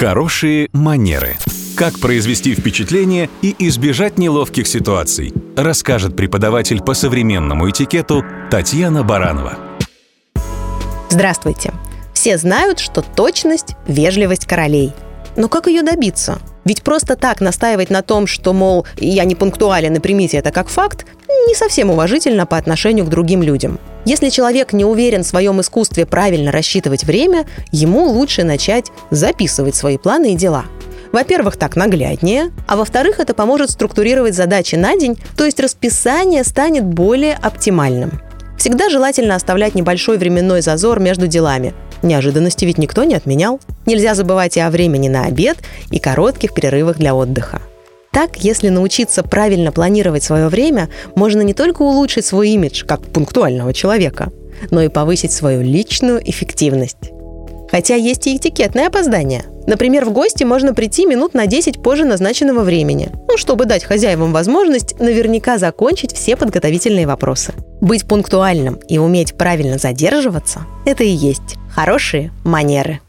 Хорошие манеры. Как произвести впечатление и избежать неловких ситуаций, расскажет преподаватель по современному этикету Татьяна Баранова. Здравствуйте! Все знают, что точность – вежливость королей. Но как ее добиться? Ведь просто так настаивать на том, что, мол, я не пунктуален и примите это как факт, не совсем уважительно по отношению к другим людям. Если человек не уверен в своем искусстве правильно рассчитывать время, ему лучше начать записывать свои планы и дела. Во-первых, так нагляднее, а во-вторых, это поможет структурировать задачи на день, то есть расписание станет более оптимальным. Всегда желательно оставлять небольшой временной зазор между делами. Неожиданности ведь никто не отменял. Нельзя забывать и о времени на обед, и коротких перерывах для отдыха. Так, если научиться правильно планировать свое время, можно не только улучшить свой имидж как пунктуального человека, но и повысить свою личную эффективность. Хотя есть и этикетное опоздание. Например, в гости можно прийти минут на 10 позже назначенного времени, ну, чтобы дать хозяевам возможность наверняка закончить все подготовительные вопросы. Быть пунктуальным и уметь правильно задерживаться – это и есть хорошие манеры.